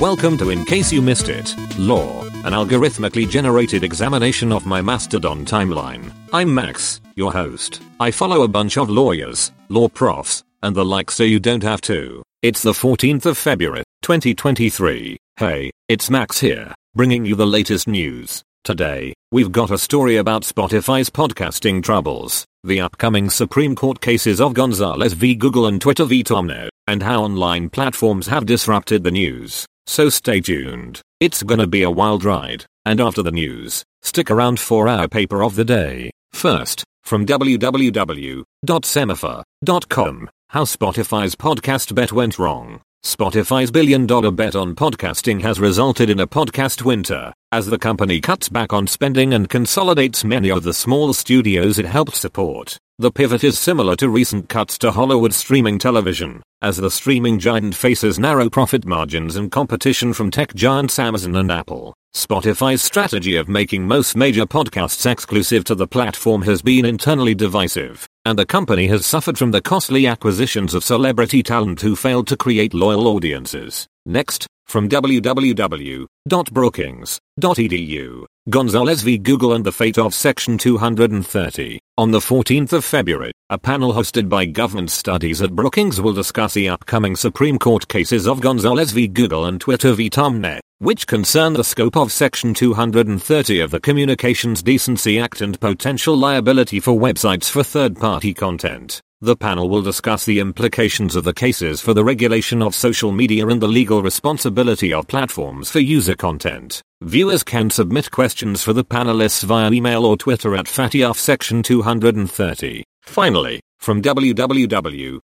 Welcome to In Case You Missed It, Law, an algorithmically generated examination of my Mastodon timeline. I'm Max, your host. I follow a bunch of lawyers, law profs, and the like so you don't have to. It's the 14th of February, 2023. Hey, it's Max here, bringing you the latest news. Today, we've got a story about Spotify's podcasting troubles, the upcoming Supreme Court cases of Gonzalez v. Google and Twitter v. Taamneh, and how online platforms have disrupted the news. So stay tuned. It's gonna be a wild ride. And after the news, stick around for our paper of the day. First, from www.semafor.com, how Spotify's podcast bet went wrong. Spotify's billion dollar bet on podcasting has resulted in a podcast winter, as the company cuts back on spending and consolidates many of the small studios it helped support. The pivot is similar to recent cuts to Hollywood streaming television, as the streaming giant faces narrow profit margins and competition from tech giants Amazon and Apple. Spotify's strategy of making most major podcasts exclusive to the platform has been internally divisive, and the company has suffered from the costly acquisitions of celebrity talent who failed to create loyal audiences. Next, from www.brookings.edu, Gonzalez v. Google and the Fate of Section 230. On the 14th of February, a panel hosted by Government Studies at Brookings will discuss the upcoming Supreme Court cases of Gonzalez v. Google and Twitter v. Taamneh, which concern the scope of Section 230 of the Communications Decency Act and potential liability for websites for third-party content. The panel will discuss the implications of the cases for the regulation of social media and the legal responsibility of platforms for user content. Viewers can submit questions for the panelists via email or Twitter at FATIAF section 230. Finally, from www.cjr.org,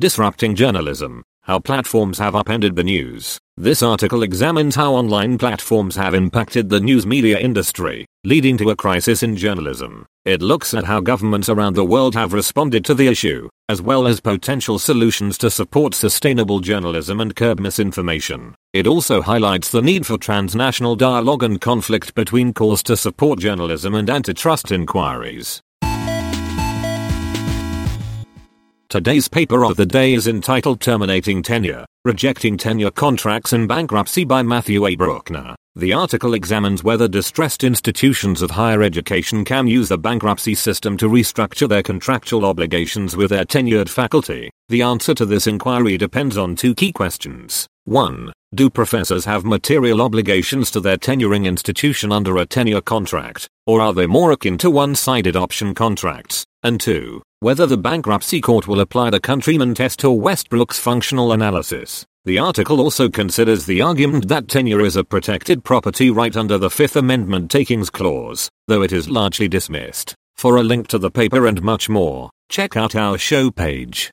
Disrupting Journalism, How Platforms Have Upended the News. This article examines how online platforms have impacted the news media industry, leading to a crisis in journalism. It looks at how governments around the world have responded to the issue, as well as potential solutions to support sustainable journalism and curb misinformation. It also highlights the need for transnational dialogue and conflict between calls to support journalism and antitrust inquiries. Today's paper of the day is entitled Terminating Tenure, Rejecting Tenure Contracts in Bankruptcy by Matthew A. Bruckner. The article examines whether distressed institutions of higher education can use the bankruptcy system to restructure their contractual obligations with their tenured faculty. The answer to this inquiry depends on two key questions. 1. Do professors have material obligations to their tenuring institution under a tenure contract, or are they more akin to one-sided option contracts? And 2 whether the bankruptcy court will apply the countryman test or Westbrook's functional analysis. The article also considers the argument that tenure is a protected property right under the Fifth Amendment takings clause, though it is largely dismissed. For a link to the paper and much more, check out our show page.